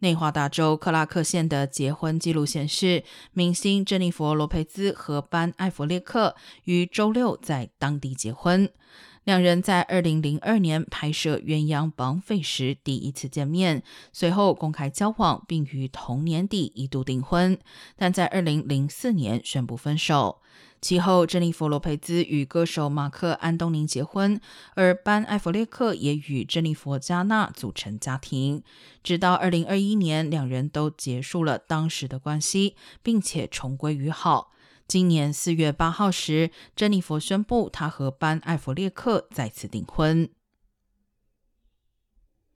内华达州克拉克县的结婚记录显示，明星珍妮佛·罗佩兹和班·艾弗列克于周六在当地结婚。两人在2002年拍摄《鸳鸯绑匪》时第一次见面，随后公开交往，并于同年底一度订婚，但在2004年宣布分手。其后，珍妮弗·罗佩兹与歌手马克·安东尼结婚，而班·艾弗列克也与珍妮佛·加纳组成家庭。直到2021年，两人都结束了当时的关系，并且重归于好。今年四月八号时，珍妮佛宣布她和班·艾弗列克再次订婚。